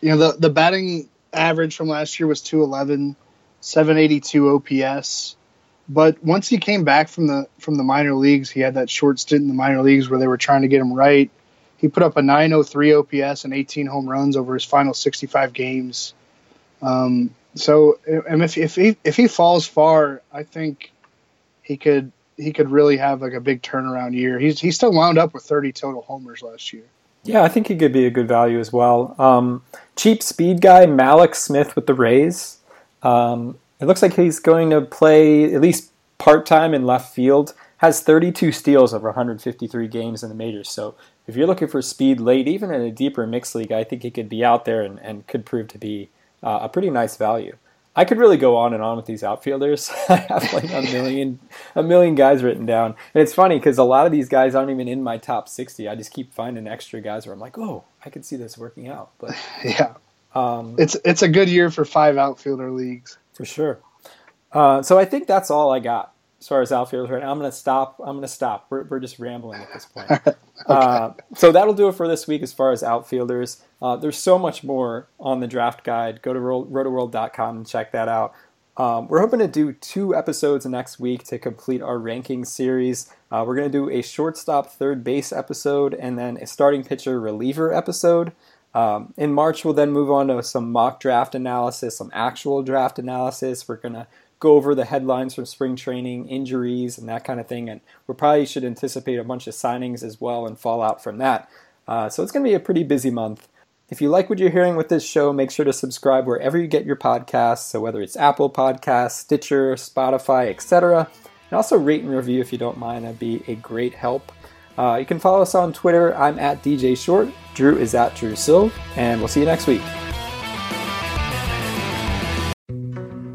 You know, the the batting average from last year was 211, 782 OPS. But once he came back from the from the minor leagues, he had that short stint in the minor leagues where they were trying to get him right he put up a 903 OPS and 18 home runs over his final 65 games. Um, so, and if if he if he falls far, I think he could he could really have like a big turnaround year. He's he still wound up with 30 total homers last year. Yeah, I think he could be a good value as well. Um, cheap speed guy Mallex Smith with the Rays. Um, it looks like he's going to play at least part time in left field. Has 32 steals over 153 games in the majors. So if you're looking for speed late, even in a deeper mixed league, I think he could be out there and, and could prove to be uh, a pretty nice value. I could really go on and on with these outfielders. I have like a million, a million guys written down, and it's funny because a lot of these guys aren't even in my top sixty. I just keep finding extra guys where I'm like, oh, I could see this working out. But yeah, um, it's it's a good year for five outfielder leagues for sure. Uh, so I think that's all I got as far as outfielders right now. I'm going to stop. I'm going to stop. We're, we're just rambling at this point. okay. uh, so that'll do it for this week as far as outfielders. Uh, there's so much more on the draft guide. Go to rotoworld.com and check that out. Um, we're hoping to do two episodes next week to complete our ranking series. Uh, we're going to do a shortstop third base episode and then a starting pitcher reliever episode. Um, in March, we'll then move on to some mock draft analysis, some actual draft analysis. We're going to go over the headlines from spring training, injuries, and that kind of thing. And we probably should anticipate a bunch of signings as well and fallout from that. Uh, so it's going to be a pretty busy month. If you like what you're hearing with this show, make sure to subscribe wherever you get your podcasts. So whether it's Apple Podcasts, Stitcher, Spotify, etc. And also rate and review if you don't mind. That'd be a great help. Uh, you can follow us on Twitter. I'm at DJ Short. Drew is at Drew Silv. And we'll see you next week.